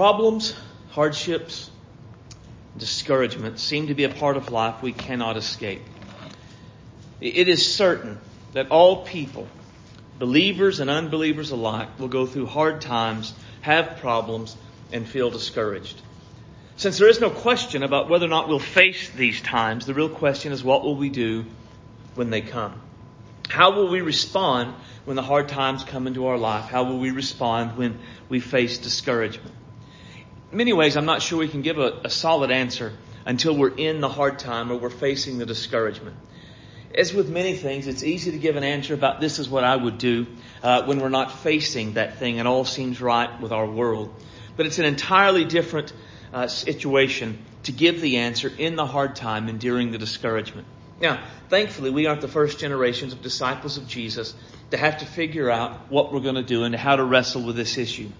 Problems, hardships, discouragement seem to be a part of life we cannot escape. It is certain that all people, believers and unbelievers alike, will go through hard times, have problems, and feel discouraged. Since there is no question about whether or not we'll face these times, the real question is what will we do when they come? How will we respond when the hard times come into our life? How will we respond when we face discouragement? Many ways, I'm not sure we can give a, a solid answer until we're in the hard time or we're facing the discouragement. As with many things, it's easy to give an answer about this is what I would do uh, when we're not facing that thing and all seems right with our world. But it's an entirely different uh, situation to give the answer in the hard time and during the discouragement. Now, thankfully, we aren't the first generations of disciples of Jesus to have to figure out what we're going to do and how to wrestle with this issue.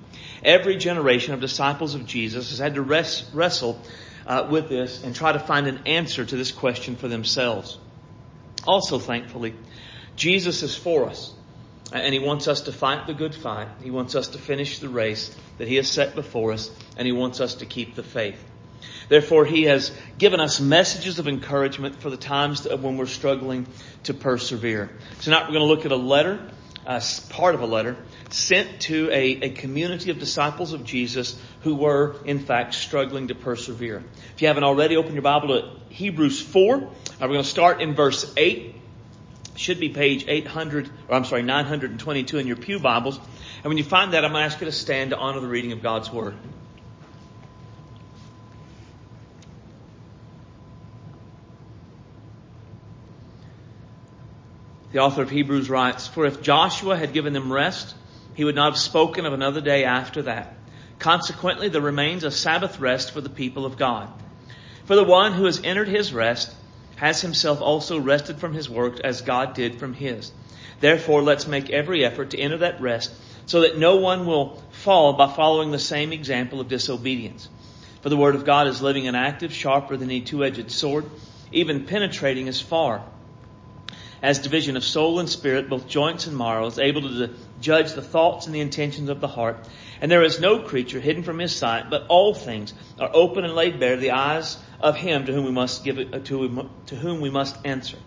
Every generation of disciples of Jesus has had to rest, wrestle uh, with this and try to find an answer to this question for themselves. Also, thankfully, Jesus is for us. And he wants us to fight the good fight. He wants us to finish the race that he has set before us. And he wants us to keep the faith. Therefore, he has given us messages of encouragement for the times when we're struggling to persevere. Tonight we're going to look at a letter, uh, part of a letter, sent to a, a community of disciples of Jesus who were, in fact, struggling to persevere. If you haven't already, open your Bible to Hebrews 4. Uh, we're going to start in verse 8 should be page 800, or I'm sorry, 922 in your Pew Bibles. And when you find that, I'm going to ask you to stand to honor the reading of God's Word. The author of Hebrews writes, For if Joshua had given them rest, he would not have spoken of another day after that. Consequently, there remains a Sabbath rest for the people of God. For the one who has entered his rest has himself also rested from his work as God did from his. Therefore, let's make every effort to enter that rest so that no one will fall by following the same example of disobedience. For the word of God is living and active, sharper than any two-edged sword, even penetrating as far as division of soul and spirit, both joints and marrows, able to judge the thoughts and the intentions of the heart. And there is no creature hidden from his sight, but all things are open and laid bare to the eyes of him to whom we must give to, to whom we must answer.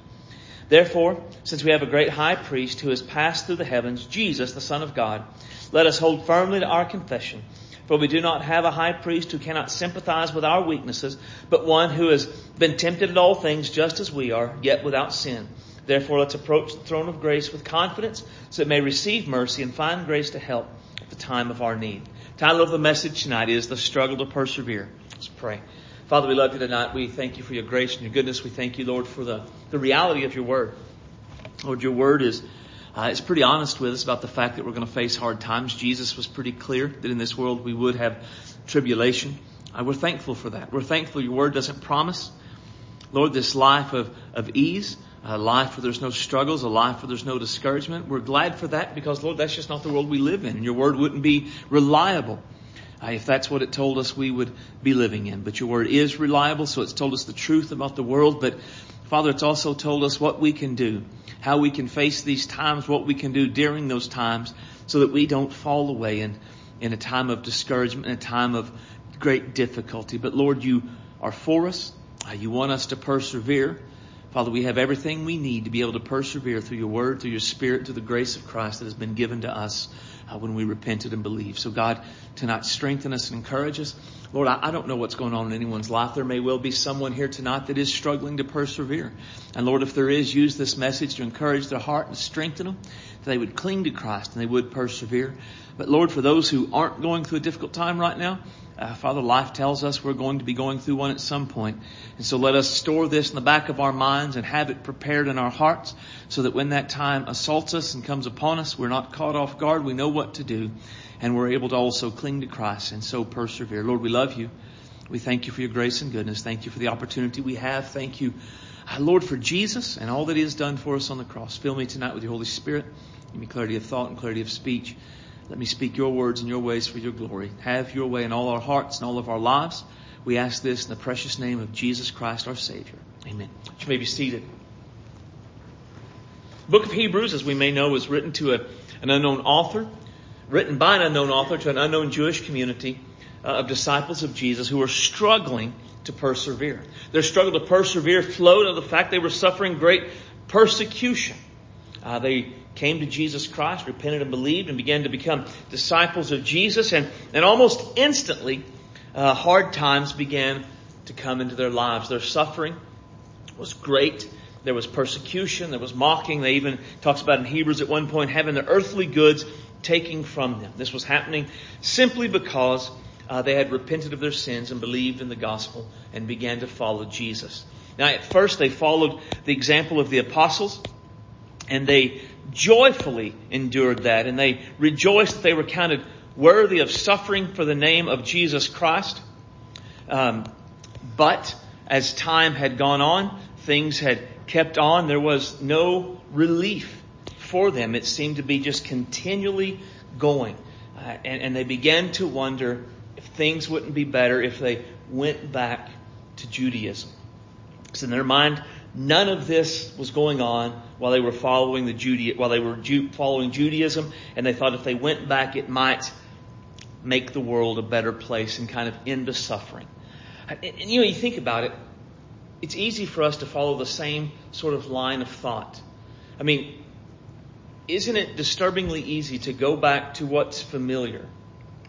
Therefore, since we have a great high priest who has passed through the heavens, Jesus, the Son of God, let us hold firmly to our confession. For we do not have a high priest who cannot sympathize with our weaknesses, but one who has been tempted in all things just as we are, yet without sin. Therefore, let's approach the throne of grace with confidence so that may receive mercy and find grace to help at the time of our need. Title of the message tonight is The Struggle to Persevere. Let's pray. Father, we love you tonight. We thank you for your grace and your goodness. We thank you, Lord, for the, the reality of your word. Lord, your word is, uh, pretty honest with us about the fact that we're going to face hard times. Jesus was pretty clear that in this world we would have tribulation. Uh, we're thankful for that. We're thankful your word doesn't promise, Lord, this life of, of ease a life where there's no struggles, a life where there's no discouragement. We're glad for that because, Lord, that's just not the world we live in. And your word wouldn't be reliable uh, if that's what it told us we would be living in. But your word is reliable, so it's told us the truth about the world. But Father, it's also told us what we can do, how we can face these times, what we can do during those times so that we don't fall away in, in a time of discouragement, in a time of great difficulty. But Lord, you are for us. Uh, you want us to persevere. Father, we have everything we need to be able to persevere through your word, through your spirit, through the grace of Christ that has been given to us uh, when we repented and believed. So God, tonight strengthen us and encourage us. Lord, I, I don't know what's going on in anyone's life. There may well be someone here tonight that is struggling to persevere. And Lord, if there is, use this message to encourage their heart and strengthen them, that they would cling to Christ and they would persevere. But Lord, for those who aren't going through a difficult time right now, uh, Father, life tells us we're going to be going through one at some point. And so let us store this in the back of our minds and have it prepared in our hearts so that when that time assaults us and comes upon us, we're not caught off guard. We know what to do and we're able to also cling to Christ and so persevere. Lord, we love you. We thank you for your grace and goodness. Thank you for the opportunity we have. Thank you, uh, Lord, for Jesus and all that he has done for us on the cross. Fill me tonight with your Holy Spirit. Give me clarity of thought and clarity of speech. Let me speak your words and your ways for your glory. Have your way in all our hearts and all of our lives. We ask this in the precious name of Jesus Christ our Savior. Amen. You may be seated. The book of Hebrews, as we may know, was written to a, an unknown author, written by an unknown author to an unknown Jewish community uh, of disciples of Jesus who were struggling to persevere. Their struggle to persevere flowed out of the fact they were suffering great persecution. Uh, they came to Jesus Christ, repented and believed, and began to become disciples of Jesus. And, and almost instantly, uh, hard times began to come into their lives. Their suffering was great. There was persecution. There was mocking. They even talks about in Hebrews at one point having the earthly goods taken from them. This was happening simply because uh, they had repented of their sins and believed in the gospel and began to follow Jesus. Now, at first, they followed the example of the apostles, and they joyfully endured that, and they rejoiced that they were counted worthy of suffering for the name of Jesus Christ. Um, but as time had gone on, things had kept on. There was no relief for them. It seemed to be just continually going. Uh, and, and they began to wonder if things wouldn't be better if they went back to Judaism. So in their mind, none of this was going on while they were following the Judea, while they were Ju- following Judaism, and they thought if they went back, it might make the world a better place and kind of end the suffering. And, and you know, you think about it, it's easy for us to follow the same sort of line of thought. I mean, isn't it disturbingly easy to go back to what's familiar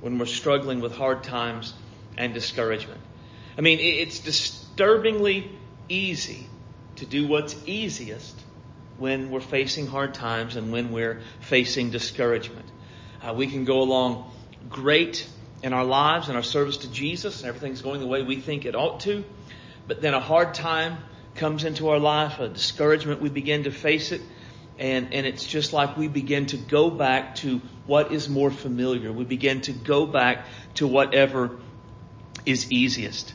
when we're struggling with hard times and discouragement? I mean, it's disturbingly easy to do what's easiest when we're facing hard times and when we're facing discouragement. Uh, we can go along great in our lives and our service to Jesus and everything's going the way we think it ought to, but then a hard time comes into our life, a discouragement, we begin to face it, and, and it's just like we begin to go back to what is more familiar. We begin to go back to whatever is easiest.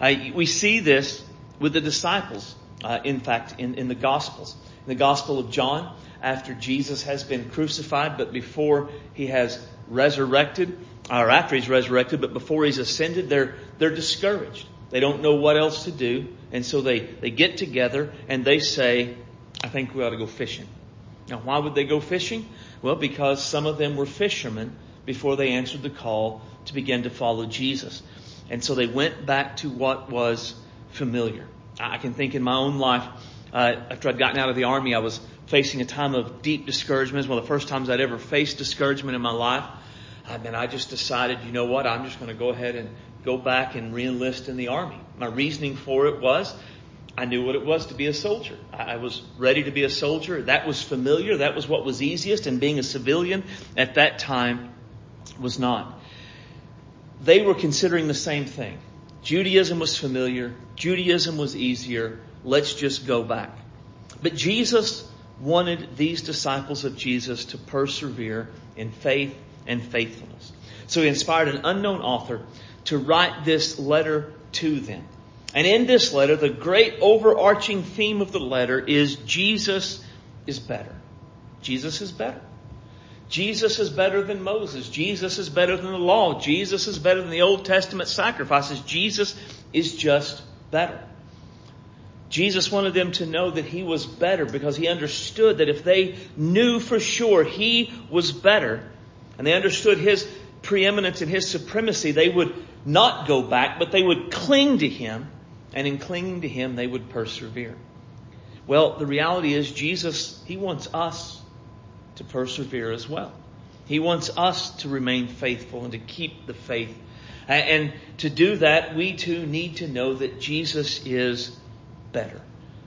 Uh, we see this with the disciples, uh, in fact, in, in the Gospels. In the Gospel of John, after Jesus has been crucified, but before he has resurrected, or after he's resurrected, but before he's ascended, they're, they're discouraged. They don't know what else to do. And so they, they get together and they say, I think we ought to go fishing. Now, why would they go fishing? Well, because some of them were fishermen before they answered the call to begin to follow Jesus. And so they went back to what was familiar. I can think in my own life, uh, after I'd gotten out of the army, I was facing a time of deep discouragement. It was one of the first times I'd ever faced discouragement in my life. And I just decided, you know what, I'm just going to go ahead and go back and reenlist in the army. My reasoning for it was I knew what it was to be a soldier. I was ready to be a soldier. That was familiar. That was what was easiest. And being a civilian at that time was not. They were considering the same thing. Judaism was familiar. Judaism was easier. Let's just go back. But Jesus wanted these disciples of Jesus to persevere in faith and faithfulness. So he inspired an unknown author to write this letter to them. And in this letter, the great overarching theme of the letter is Jesus is better. Jesus is better. Jesus is better than Moses. Jesus is better than the law. Jesus is better than the Old Testament sacrifices. Jesus is just better. Jesus wanted them to know that he was better because he understood that if they knew for sure he was better and they understood his preeminence and his supremacy, they would not go back, but they would cling to him, and in clinging to him, they would persevere. Well, the reality is, Jesus, he wants us to persevere as well. He wants us to remain faithful and to keep the faith. And to do that, we too need to know that Jesus is better.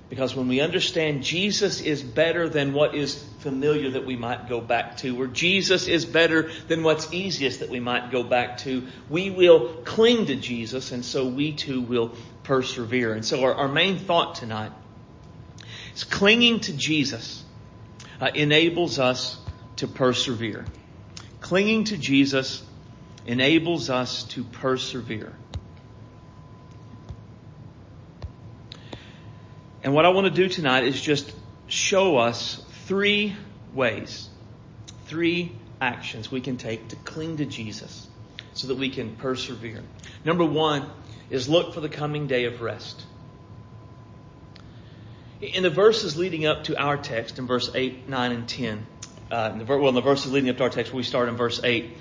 Because when we understand Jesus is better than what is familiar that we might go back to, or Jesus is better than what's easiest that we might go back to, we will cling to Jesus and so we too will persevere. And so our, our main thought tonight is clinging to Jesus uh, enables us to persevere. Clinging to Jesus enables us to persevere. And what I want to do tonight is just show us three ways, three actions we can take to cling to Jesus so that we can persevere. Number one is look for the coming day of rest. In the verses leading up to our text, in verse 8, 9, and 10, uh, in the, well, in the verses leading up to our text, we start in verse 8,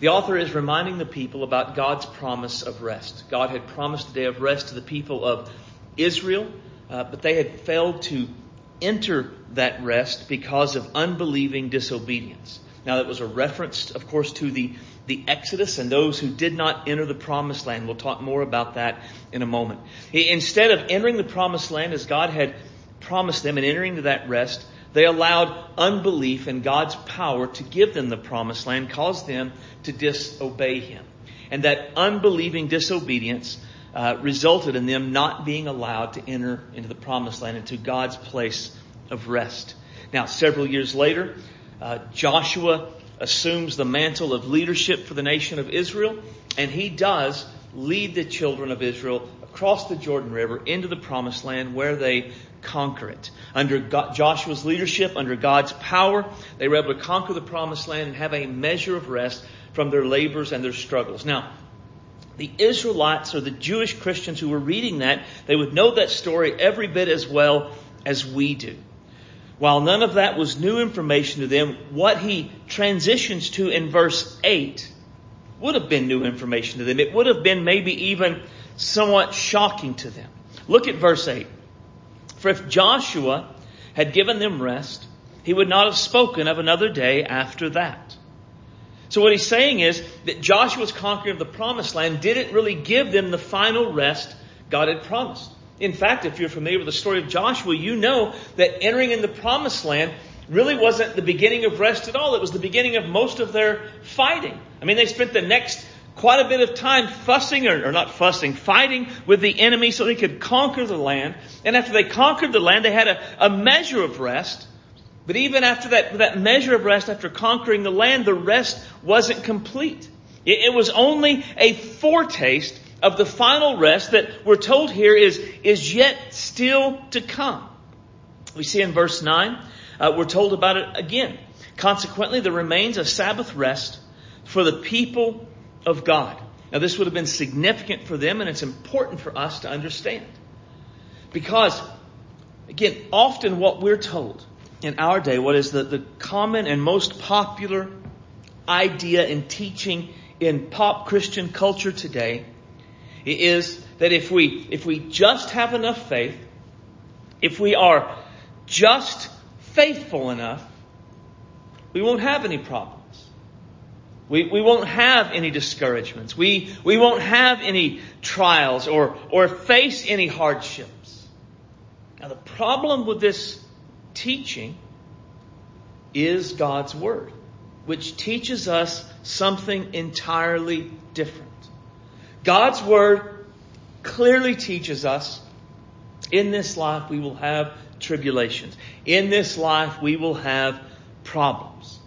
The author is reminding the people about God's promise of rest. God had promised a day of rest to the people of Israel, uh, but they had failed to enter that rest because of unbelieving disobedience. Now, that was a reference, of course, to the, the Exodus and those who did not enter the promised land. We'll talk more about that in a moment. Instead of entering the promised land as God had promised them and entering to that rest, they allowed unbelief in God's power to give them the promised land, caused them to disobey Him. And that unbelieving disobedience uh, resulted in them not being allowed to enter into the promised land, into God's place of rest. Now, several years later, uh, Joshua assumes the mantle of leadership for the nation of Israel, and he does lead the children of Israel across the Jordan River into the promised land where they conquer it. Under Joshua's leadership, under God's power, they were able to conquer the promised land and have a measure of rest from their labors and their struggles. Now, the Israelites or the Jewish Christians who were reading that, they would know that story every bit as well as we do. While none of that was new information to them, what he transitions to in verse 8 would have been new information to them. It would have been maybe even somewhat shocking to them. Look at verse 8. For if Joshua had given them rest, he would not have spoken of another day after that. So what he's saying is that Joshua's conquering of the promised land didn't really give them the final rest God had promised. In fact, if you're familiar with the story of Joshua, you know that entering in the promised land really wasn't the beginning of rest at all. It was the beginning of most of their fighting. I mean, they spent the next quite a bit of time fussing, or, or, not fussing, fighting with the enemy so they could conquer the land. And after they conquered the land, they had a, a measure of rest. But even after that, that measure of rest, after conquering the land, the rest wasn't complete. It, it was only a foretaste of the final rest that we're told here is, is yet still to come. We see in verse 9, uh, we're told about it again. Consequently, there remains a Sabbath rest for the people of God. Now, this would have been significant for them, and it's important for us to understand. Because, again, often what we're told in our day, what is the, the common and most popular idea and teaching in pop Christian culture today is that if we, if we just have enough faith, if we are just faithful enough, we won't have any problems. We, we won't have any discouragements. We, we won't have any trials or, or face any hardships. Now the problem with this teaching is God's Word, which teaches us something entirely different. God's Word clearly teaches us in this life we will have tribulations. In this life we will have problems.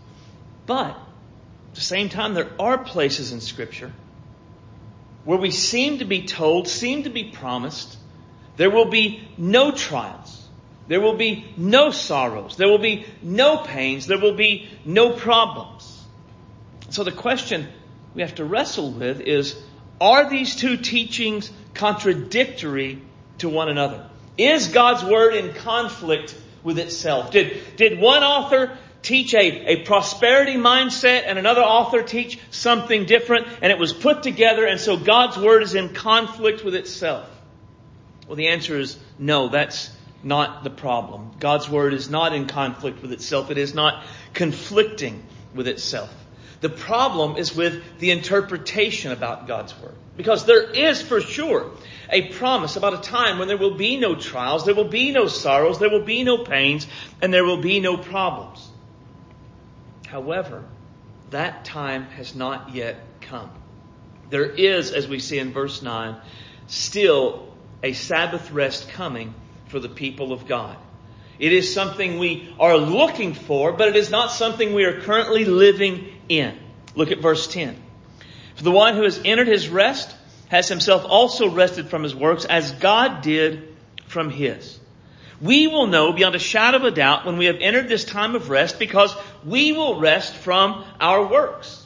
But at the same time, there are places in Scripture where we seem to be told, seem to be promised, there will be no trials. There will be no sorrows. There will be no pains. There will be no problems. So the question we have to wrestle with is, are these two teachings contradictory to one another? Is God's Word in conflict with itself? Did, did one author teach a, a prosperity mindset and another author teach something different and it was put together and so God's word is in conflict with itself? Well, the answer is no, that's not the problem. God's word is not in conflict with itself. It is not conflicting with itself. The problem is with the interpretation about God's word. Because there is for sure a promise about a time when there will be no trials, there will be no sorrows, there will be no pains, and there will be no problems. However, that time has not yet come. There is, as we see in verse 9, still a Sabbath rest coming for the people of God. It is something we are looking for, but it is not something we are currently living in. Look at verse 10. For the one who has entered his rest has himself also rested from his works as God did from his. We will know beyond a shadow of a doubt when we have entered this time of rest because we will rest from our works.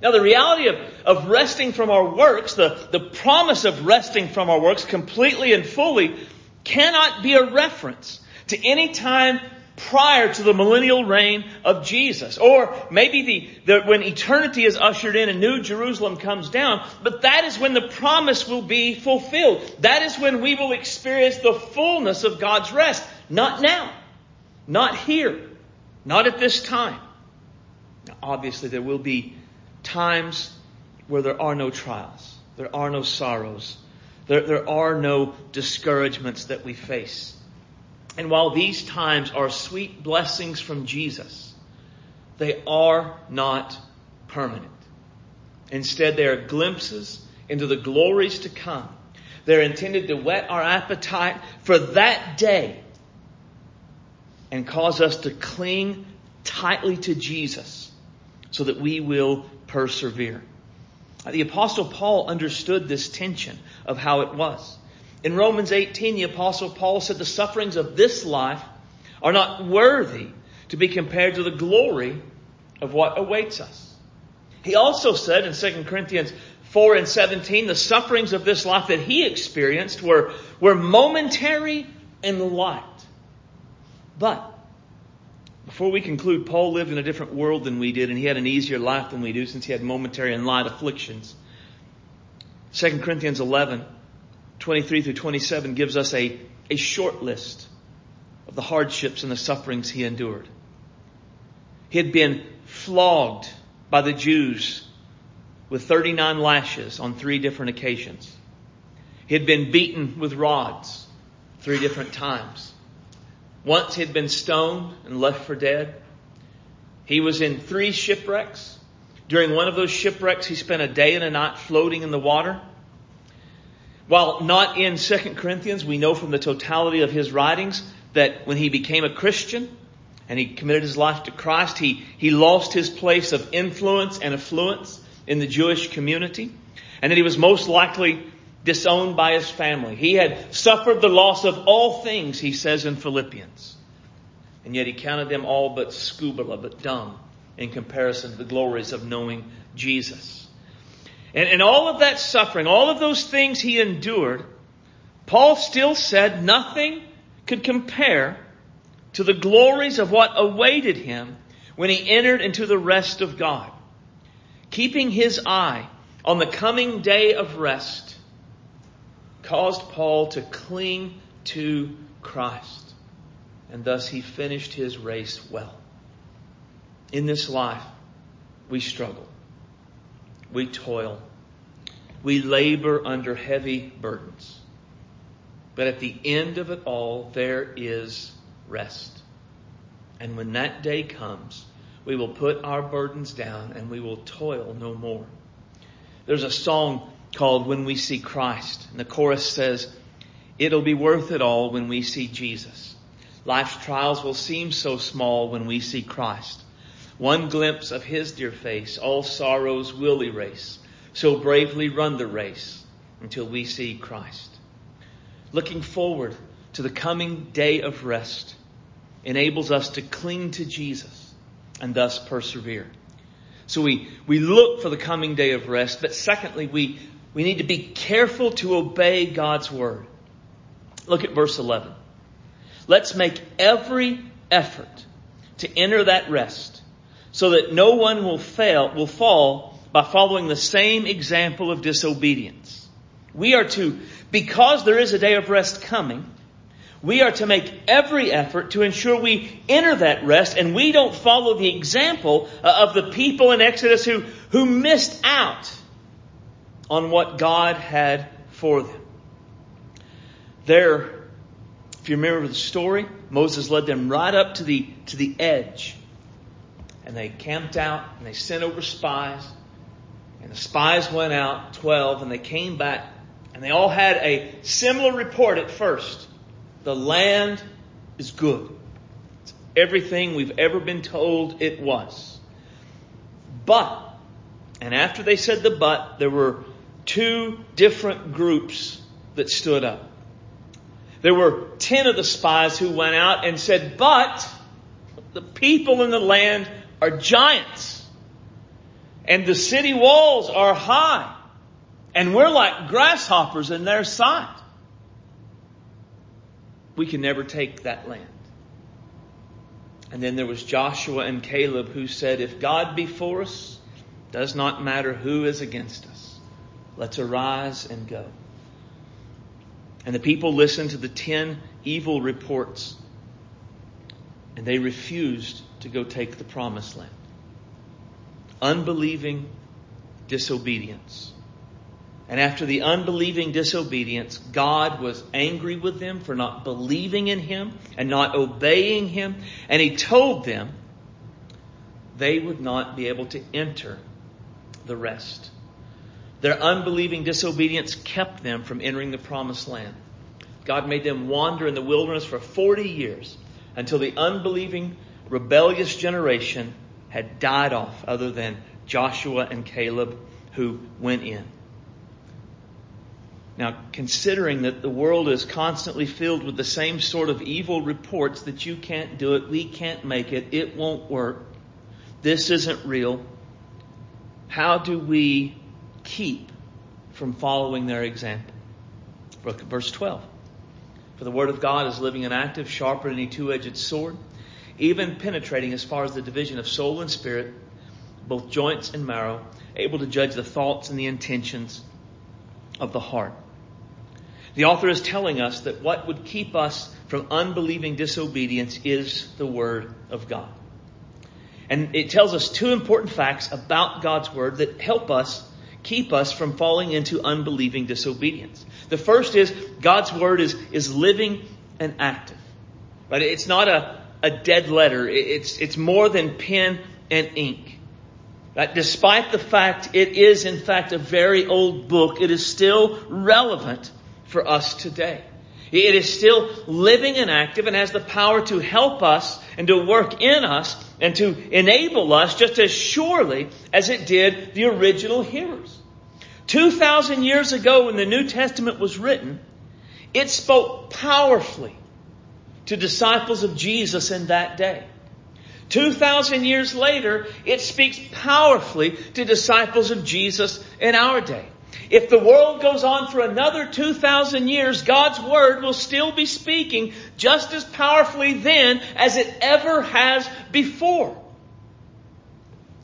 Now the reality of, of resting from our works, the, the promise of resting from our works completely and fully cannot be a reference to any time prior to the millennial reign of Jesus. Or maybe the, the, when eternity is ushered in and New Jerusalem comes down, but that is when the promise will be fulfilled. That is when we will experience the fullness of God's rest. Not now. Not here. Not at this time. Now, obviously there will be times where there are no trials. There are no sorrows. There, there are no discouragements that we face. And while these times are sweet blessings from Jesus, they are not permanent. Instead, they are glimpses into the glories to come. They're intended to whet our appetite for that day and cause us to cling tightly to Jesus so that we will persevere. The apostle Paul understood this tension of how it was. In Romans 18, the apostle Paul said the sufferings of this life are not worthy to be compared to the glory of what awaits us. He also said in 2 Corinthians 4 and 17, the sufferings of this life that he experienced were, were momentary and light. But before we conclude, Paul lived in a different world than we did, and he had an easier life than we do since he had momentary and light afflictions. 2 Corinthians 11 23 through 27 gives us a, a short list of the hardships and the sufferings he endured. He had been flogged by the Jews with 39 lashes on three different occasions. He had been beaten with rods three different times. Once he had been stoned and left for dead. He was in three shipwrecks. During one of those shipwrecks, he spent a day and a night floating in the water. While not in 2 Corinthians, we know from the totality of his writings that when he became a Christian and he committed his life to Christ, he, he lost his place of influence and affluence in the Jewish community and that he was most likely disowned by his family. He had suffered the loss of all things, he says in Philippians. And yet he counted them all but scubala, but dumb in comparison to the glories of knowing Jesus. And, and all of that suffering, all of those things he endured, Paul still said nothing could compare to the glories of what awaited him when he entered into the rest of God. Keeping his eye on the coming day of rest caused Paul to cling to Christ. And thus he finished his race well. In this life, we struggle. We toil. We labor under heavy burdens. But at the end of it all, there is rest. And when that day comes, we will put our burdens down and we will toil no more. There's a song called When We See Christ. And the chorus says, It'll be worth it all when we see Jesus. Life's trials will seem so small when we see Christ. One glimpse of His dear face, all sorrows will erase. So bravely run the race until we see Christ. Looking forward to the coming day of rest enables us to cling to Jesus and thus persevere. So we, we look for the coming day of rest, but secondly, we, we need to be careful to obey God's word. Look at verse 11. Let's make every effort to enter that rest so that no one will fail, will fall by following the same example of disobedience. We are to, because there is a day of rest coming, we are to make every effort to ensure we enter that rest and we don't follow the example uh, of the people in Exodus who, who missed out on what God had for them. There, if you remember the story, Moses led them right up to the, to the edge and they camped out and they sent over spies. And the spies went out, 12, and they came back and they all had a similar report at first. The land is good. It's everything we've ever been told it was. But, and after they said the but, there were two different groups that stood up. There were ten of the spies who went out and said, but the people in the land are giants. And the city walls are high. And we're like grasshoppers in their sight. We can never take that land. And then there was Joshua and Caleb who said, If God be for us, does not matter who is against us. Let's arise and go. And the people listened to the ten evil reports, and they refused to go take the promised land. Unbelieving disobedience. And after the unbelieving disobedience, God was angry with them for not believing in Him and not obeying Him. And He told them they would not be able to enter the rest. Their unbelieving disobedience kept them from entering the promised land. God made them wander in the wilderness for 40 years until the unbelieving, rebellious generation had died off, other than Joshua and Caleb who went in. Now, considering that the world is constantly filled with the same sort of evil reports that you can't do it, we can't make it, it won't work, this isn't real, how do we keep from following their example? Look at verse 12. For the word of God is living and active, sharper than any two-edged sword, even penetrating as far as the division of soul and spirit, both joints and marrow, able to judge the thoughts and the intentions of the heart. The author is telling us that what would keep us from unbelieving disobedience is the Word of God. And it tells us two important facts about God's Word that help us keep us from falling into unbelieving disobedience. The first is God's Word is, is living and active. Right? It's not a, a dead letter. It's, it's more than pen and ink. Right? Despite the fact it is in fact a very old book, it is still relevant for us today. It is still living and active and has the power to help us and to work in us and to enable us just as surely as it did the original hearers. 2,000 years ago when the New Testament was written, it spoke powerfully to disciples of Jesus in that day. 2,000 years later, it speaks powerfully to disciples of Jesus in our day. If the world goes on for another 2,000 years, God's Word will still be speaking just as powerfully then as it ever has before.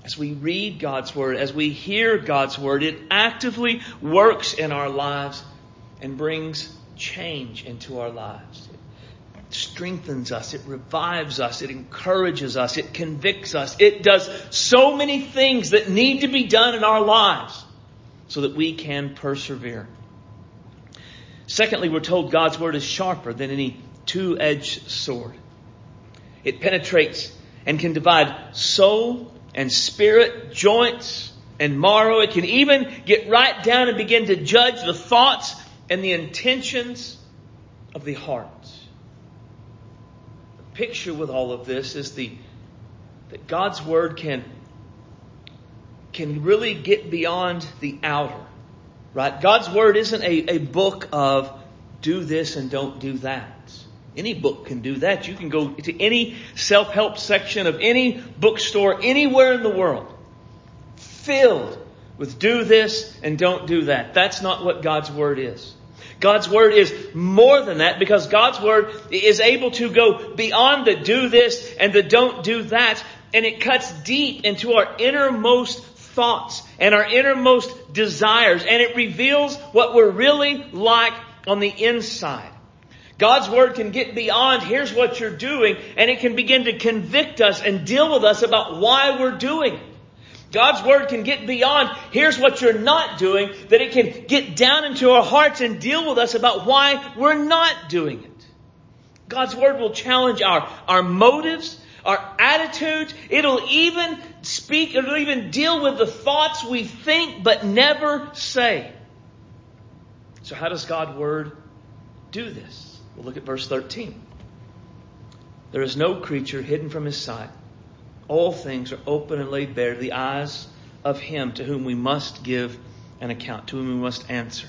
As we read God's Word, as we hear God's Word, it actively works in our lives and brings change into our lives. It strengthens us, it revives us, it encourages us, it convicts us. It does so many things that need to be done in our lives so that we can persevere. Secondly, we're told God's word is sharper than any two-edged sword. It penetrates and can divide soul and spirit, joints and marrow. It can even get right down and begin to judge the thoughts and the intentions of the heart. Picture with all of this is the that God's word can can really get beyond the outer. Right? God's Word isn't a, a book of do this and don't do that. Any book can do that. You can go to any self-help section of any bookstore anywhere in the world filled with do this and don't do that. That's not what God's Word is. God's Word is more than that because God's Word is able to go beyond the do this and the don't do that and it cuts deep into our innermost thoughts and our innermost desires, and it reveals what we're really like on the inside. God's Word can get beyond, here's what you're doing, and it can begin to convict us and deal with us about why we're doing it. God's Word can get beyond, here's what you're not doing, that it can get down into our hearts and deal with us about why we're not doing it. God's Word will challenge our, our motives, our attitudes. It'll even speak, it'll even deal with the thoughts we think but never say. So how does God's word do this? We'll look at verse 13. There is no creature hidden from his sight. All things are open and laid bare to the eyes of him to whom we must give an account, to whom we must answer.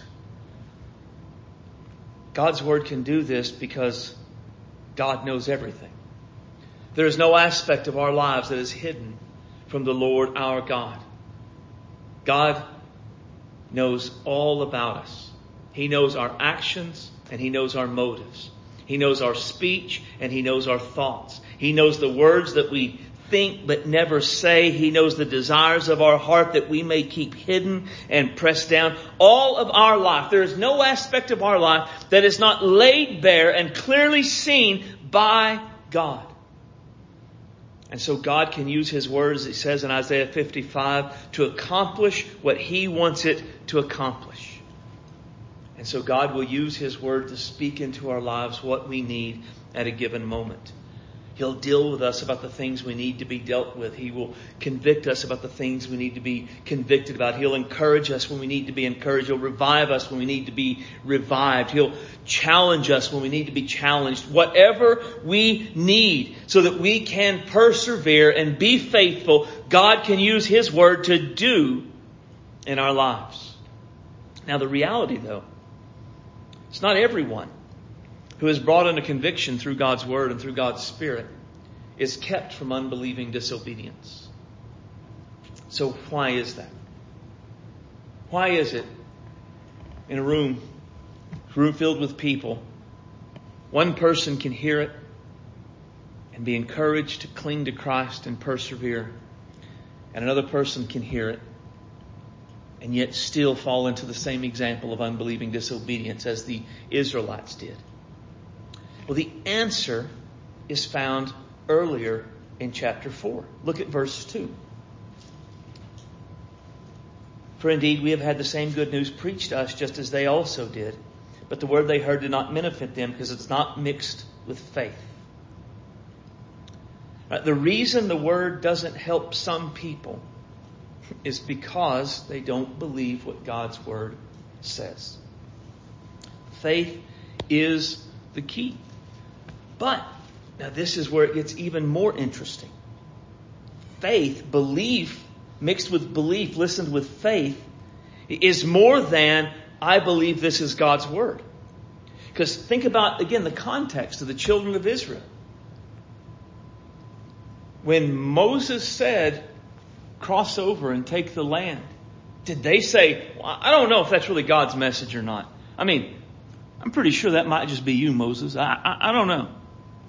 God's word can do this because God knows everything. There is no aspect of our lives that is hidden from the Lord our God. God knows all about us. He knows our actions and He knows our motives. He knows our speech and He knows our thoughts. He knows the words that we think but never say. He knows the desires of our heart that we may keep hidden and pressed down. All of our life, there is no aspect of our life that is not laid bare and clearly seen by God. And so God can use His words, it says in Isaiah 55, to accomplish what He wants it to accomplish. And so God will use His word to speak into our lives what we need at a given moment. He'll deal with us about the things we need to be dealt with. He will convict us about the things we need to be convicted about. He'll encourage us when we need to be encouraged. He'll revive us when we need to be revived. He'll challenge us when we need to be challenged. Whatever we need so that we can persevere and be faithful, God can use His Word to do in our lives. Now the reality though, it's not everyone who is brought under conviction through God's Word and through God's Spirit is kept from unbelieving disobedience. So why is that? Why is it in a room, room filled with people, one person can hear it and be encouraged to cling to Christ and persevere, and another person can hear it and yet still fall into the same example of unbelieving disobedience as the Israelites did? Well, the answer is found earlier in chapter 4. Look at verse 2. For indeed we have had the same good news preached to us just as they also did. But the word they heard did not benefit them because it's not mixed with faith. The reason the word doesn't help some people is because they don't believe what God's word says. Faith is the key. But, now this is where it gets even more interesting. Faith, belief, mixed with belief, listened with faith, is more than, I believe this is God's Word. Because think about, again, the context of the children of Israel. When Moses said, cross over and take the land, did they say, well, I don't know if that's really God's message or not? I mean, I'm pretty sure that might just be you, Moses. I, I, I don't know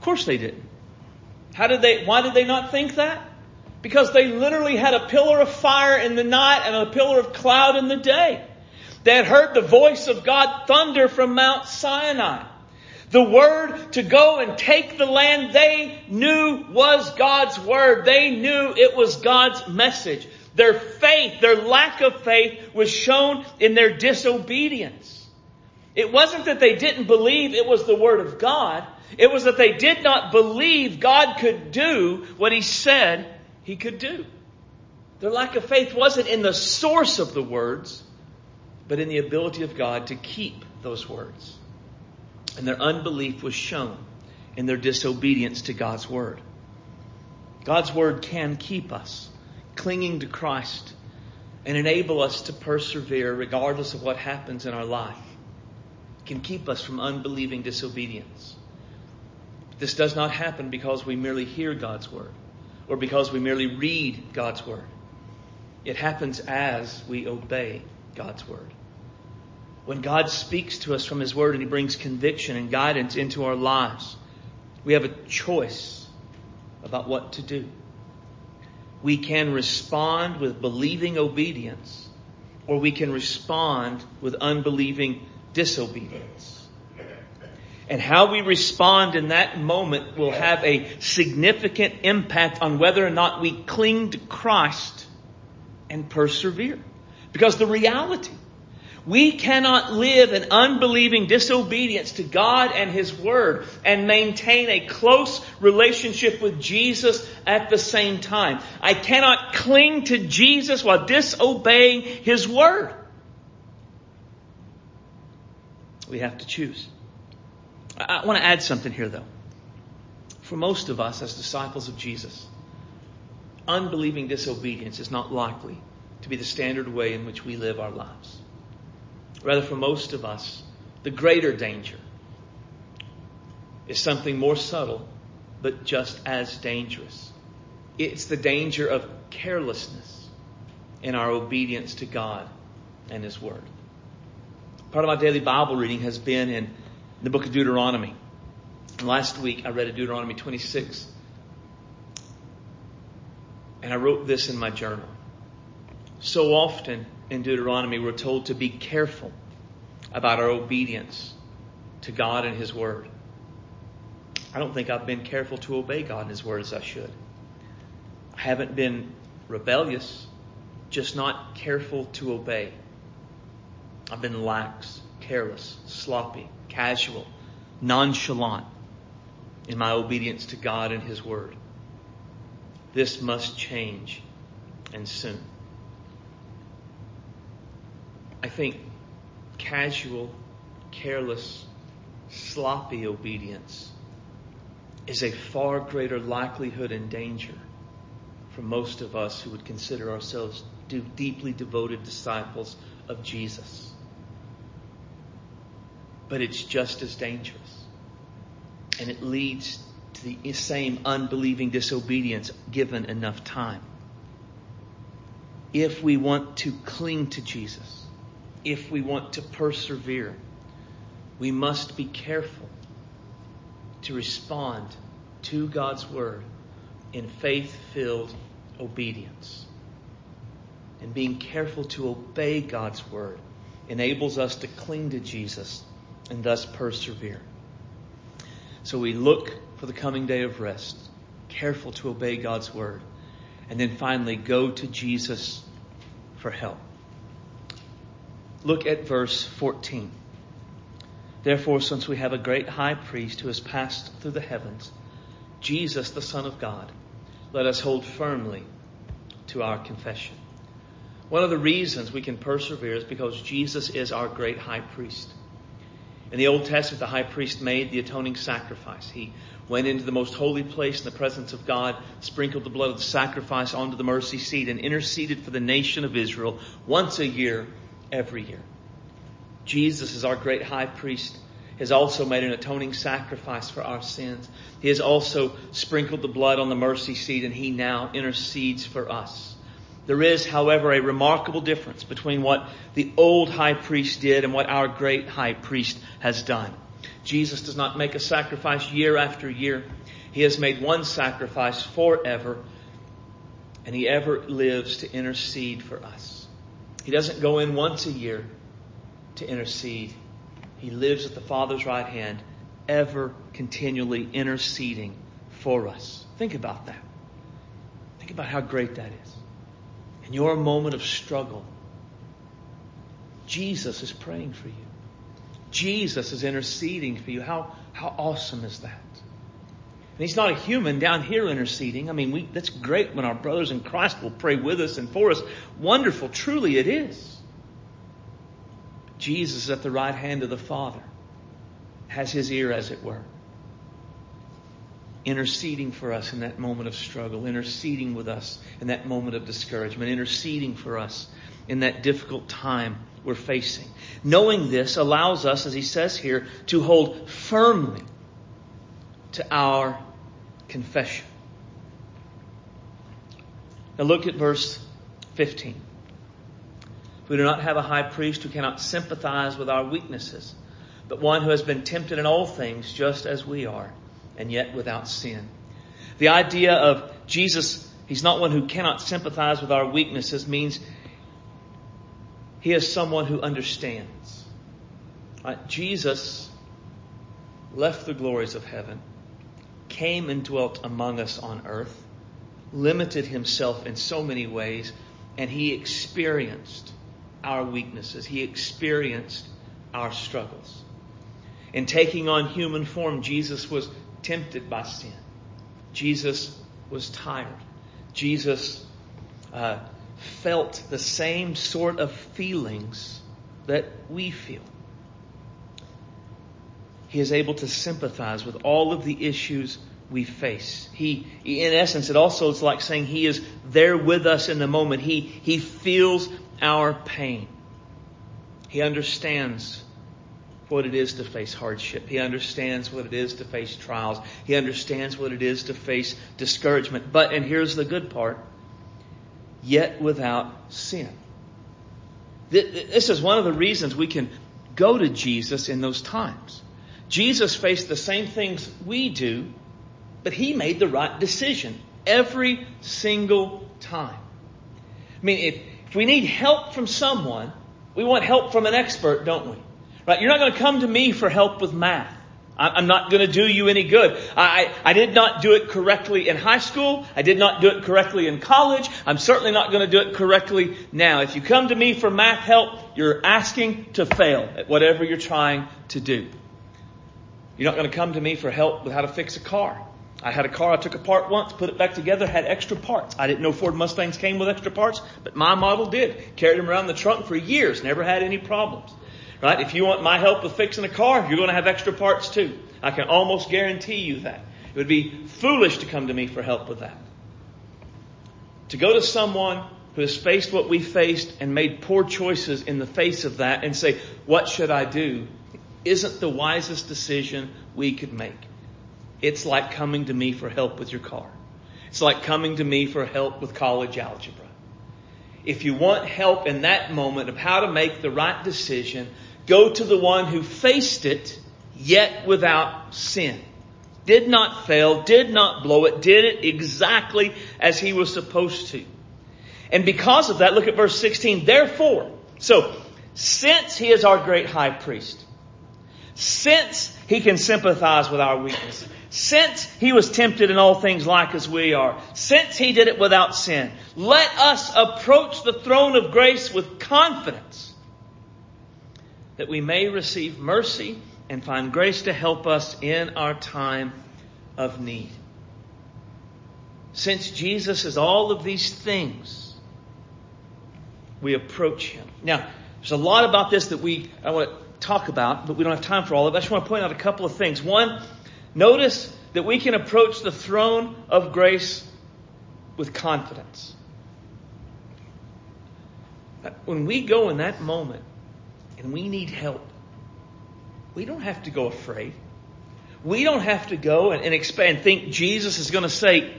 course they didn't. How did they, why did they not think that? Because they literally had a pillar of fire in the night and a pillar of cloud in the day. They had heard the voice of God thunder from Mount Sinai. The word to go and take the land they knew was God's word. They knew it was God's message. Their faith, their lack of faith was shown in their disobedience. It wasn't that they didn't believe it was the word of God. It was that they did not believe God could do what He said He could do. Their lack of faith wasn't in the source of the words, but in the ability of God to keep those words. And their unbelief was shown in their disobedience to God's Word. God's Word can keep us clinging to Christ and enable us to persevere regardless of what happens in our life. It can keep us from unbelieving disobedience. This does not happen because we merely hear God's word or because we merely read God's word. It happens as we obey God's word. When God speaks to us from His word and He brings conviction and guidance into our lives, we have a choice about what to do. We can respond with believing obedience or we can respond with unbelieving disobedience. And how we respond in that moment will have a significant impact on whether or not we cling to Christ and persevere. Because the reality, we cannot live in unbelieving disobedience to God and His Word and maintain a close relationship with Jesus at the same time. I cannot cling to Jesus while disobeying His Word. We have to choose. I want to add something here, though. For most of us as disciples of Jesus, unbelieving disobedience is not likely to be the standard way in which we live our lives. Rather, for most of us, the greater danger is something more subtle, but just as dangerous. It's the danger of carelessness in our obedience to God and His Word. Part of my daily Bible reading has been in the book of Deuteronomy. Last week I read a Deuteronomy 26, And I wrote this in my journal. So often in Deuteronomy, we're told to be careful about our obedience to God and His Word. I don't think I've been careful to obey God and His Word as I should. I haven't been rebellious, just not careful to obey. I've been lax, careless, sloppy, casual, nonchalant in my obedience to God and His Word. This must change and soon. I think casual, careless, sloppy obedience is a far greater likelihood and danger for most of us who would consider ourselves deeply devoted disciples of Jesus. But it's just as dangerous. And it leads to the same unbelieving disobedience given enough time. If we want to cling to Jesus, if we want to persevere, we must be careful to respond to God's Word in faith filled obedience. And being careful to obey God's Word enables us to cling to Jesus and thus persevere. So we look for the coming day of rest, careful to obey God's Word, and then finally go to Jesus for help. Look at verse 14. Therefore, since we have a great high priest who has passed through the heavens, Jesus, the Son of God, let us hold firmly to our confession. One of the reasons we can persevere is because Jesus is our great high priest. In the Old Testament, the high priest made the atoning sacrifice. He went into the most holy place in the presence of God, sprinkled the blood of the sacrifice onto the mercy seat, and interceded for the nation of Israel once a year every year. Jesus is our great high priest has also made an atoning sacrifice for our sins. He has also sprinkled the blood on the mercy seat and he now intercedes for us. There is, however, a remarkable difference between what the old high priest did and what our great high priest has done. Jesus does not make a sacrifice year after year. He has made one sacrifice forever and he ever lives to intercede for us. He doesn't go in once a year to intercede. He lives at the Father's right hand, ever continually interceding for us. Think about that. Think about how great that is. In your moment of struggle, Jesus is praying for you. Jesus is interceding for you. How, how awesome is that? And he's not a human down here interceding. I mean, we, that's great when our brothers in Christ will pray with us and for us. Wonderful. Truly it is. Jesus at the right hand of the Father has his ear, as it were, interceding for us in that moment of struggle, interceding with us in that moment of discouragement, interceding for us in that difficult time we're facing. Knowing this allows us, as he says here, to hold firmly to our confession. Now look at verse 15. We do not have a high priest who cannot sympathize with our weaknesses, but one who has been tempted in all things just as we are, and yet without sin. The idea of Jesus, he's not one who cannot sympathize with our weaknesses, means he is someone who understands. Right? Jesus left the glories of heaven came and dwelt among us on earth, limited himself in so many ways, and he experienced our weaknesses. He experienced our struggles. In taking on human form, Jesus was tempted by sin. Jesus was tired. Jesus uh, felt the same sort of feelings that we feel he is able to sympathize with all of the issues we face. He, in essence, it also is like saying he is there with us in the moment. He, he feels our pain. He understands what it is to face hardship. He understands what it is to face trials. He understands what it is to face discouragement. But, and here's the good part, yet without sin. This is one of the reasons we can go to Jesus in those times. Jesus faced the same things we do, but he made the right decision every single time. I mean, if, if we need help from someone, we want help from an expert, don't we? Right? You're not going to come to me for help with math. I'm not going to do you any good. I, I did not do it correctly in high school. I did not do it correctly in college. I'm certainly not going to do it correctly now. If you come to me for math help, you're asking to fail at whatever you're trying to do. You're not going to come to me for help with how to fix a car. I had a car I took apart once, put it back together, had extra parts. I didn't know Ford Mustangs came with extra parts, but my model did. Carried them around the trunk for years, never had any problems. Right? If you want my help with fixing a car, you're going to have extra parts too. I can almost guarantee you that. It would be foolish to come to me for help with that. To go to someone who has faced what we faced and made poor choices in the face of that and say, what should I do? Isn't the wisest decision we could make. It's like coming to me for help with your car. It's like coming to me for help with college algebra. If you want help in that moment of how to make the right decision, Go to the one who faced it, yet without sin. Did not fail, did not blow it, did it exactly as he was supposed to. And because of that, look at verse 16. Therefore, so, since he is our great high priest, since he can sympathize with our weakness, since he was tempted in all things like as we are, since he did it without sin, let us approach the throne of grace with confidence that we may receive mercy and find grace to help us in our time of need. Since Jesus is all of these things, we approach Him. Now, there's a lot about this that we, I want to talk about, but we don't have time for all of it. I just want to point out a couple of things. One, notice that we can approach the throne of grace with confidence. When we go in that moment, and we need help, we don't have to go afraid. We don't have to go and, and expand, think Jesus is going to say,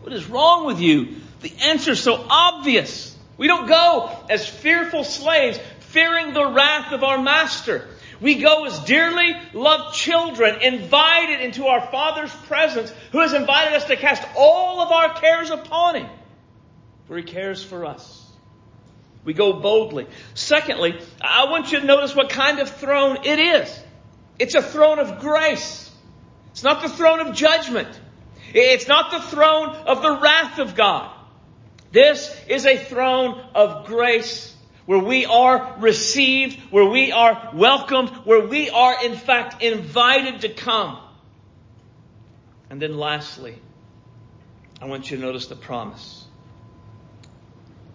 what is wrong with you? The answer is so obvious. We don't go as fearful slaves, fearing the wrath of our master. We go as dearly loved children, invited into our Father's presence, who has invited us to cast all of our cares upon Him, for He cares for us. We go boldly. Secondly, I want you to notice what kind of throne it is. It's a throne of grace. It's not the throne of judgment. It's not the throne of the wrath of God. This is a throne of grace where we are received, where we are welcomed, where we are in fact invited to come. And then lastly, I want you to notice the promise.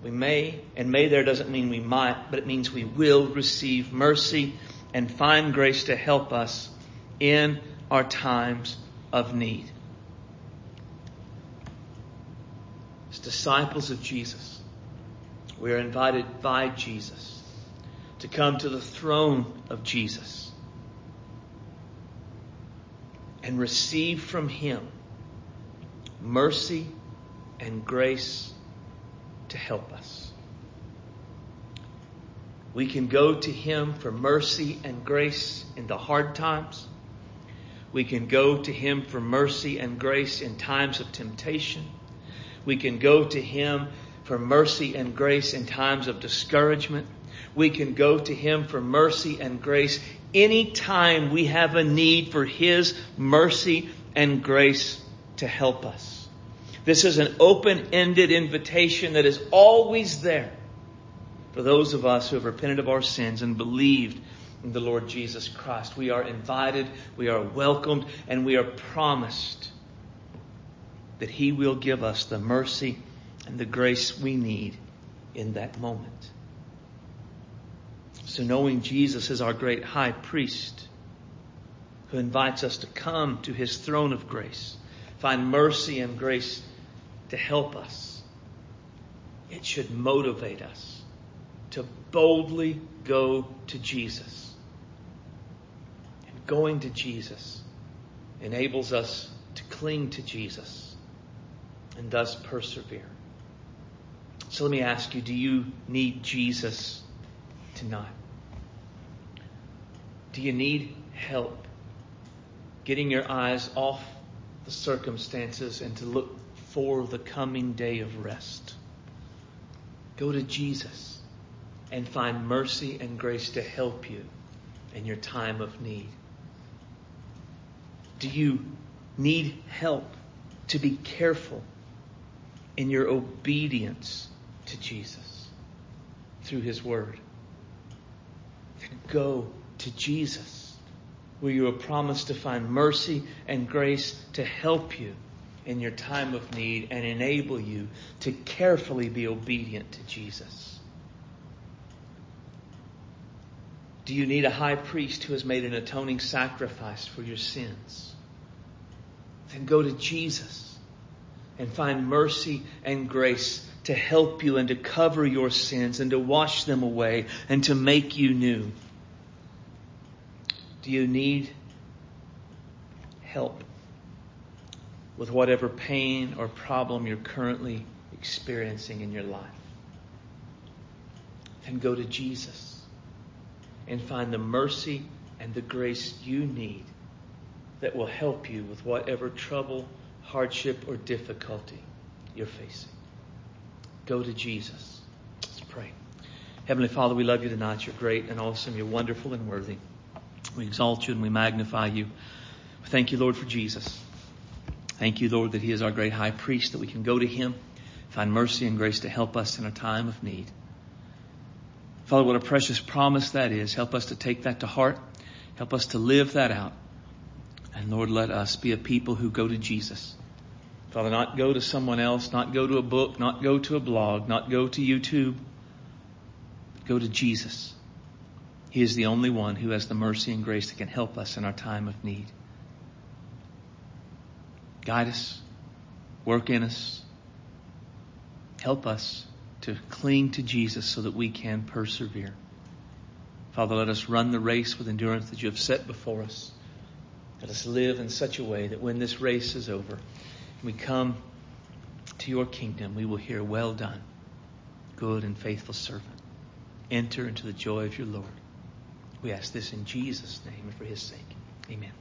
We may, and may there doesn't mean we might, but it means we will receive mercy and find grace to help us in our times of need. As disciples of Jesus, we are invited by Jesus to come to the throne of Jesus and receive from Him mercy and grace to help us. We can go to Him for mercy and grace in the hard times. We can go to Him for mercy and grace in times of temptation. We can go to Him for mercy and grace in times of discouragement. We can go to Him for mercy and grace anytime we have a need for His mercy and grace to help us. This is an open-ended invitation that is always there for those of us who have repented of our sins and believed in the Lord Jesus Christ. We are invited, we are welcomed, and we are promised that He will give us the mercy and the grace we need in that moment. So knowing Jesus is our great high priest who invites us to come to His throne of grace, find mercy and grace to help us. It should motivate us to boldly go to Jesus. And going to Jesus enables us to cling to Jesus and thus persevere. So let me ask you, do you need Jesus tonight? Do you need help getting your eyes off the circumstances and to look for the coming day of rest. Go to Jesus and find mercy and grace to help you in your time of need. Do you need help to be careful in your obedience to Jesus through His Word? Then go to Jesus, where you are promised to find mercy and grace to help you in your time of need and enable you to carefully be obedient to Jesus. Do you need a high priest who has made an atoning sacrifice for your sins? Then go to Jesus and find mercy and grace to help you and to cover your sins and to wash them away and to make you new. Do you need help with whatever pain or problem you're currently experiencing in your life? Then go to Jesus and find the mercy and the grace you need that will help you with whatever trouble, hardship, or difficulty you're facing. Go to Jesus. Let's pray. Heavenly Father, we love you tonight. You're great and awesome. You're wonderful and worthy. We exalt you and we magnify you. We Thank you, Lord, for Jesus. Thank you, Lord, that He is our great high priest, that we can go to Him, find mercy and grace to help us in a time of need. Father, what a precious promise that is. Help us to take that to heart. Help us to live that out. And Lord, let us be a people who go to Jesus. Father, not go to someone else, not go to a book, not go to a blog, not go to YouTube. Go to Jesus. He is the only one who has the mercy and grace that can help us in our time of need. Guide us, work in us, help us to cling to Jesus so that we can persevere. Father, let us run the race with endurance that you have set before us. Let us live in such a way that when this race is over, and we come to your kingdom, we will hear, Well done, good and faithful servant. Enter into the joy of your Lord. We ask this in Jesus' name and for his sake. Amen.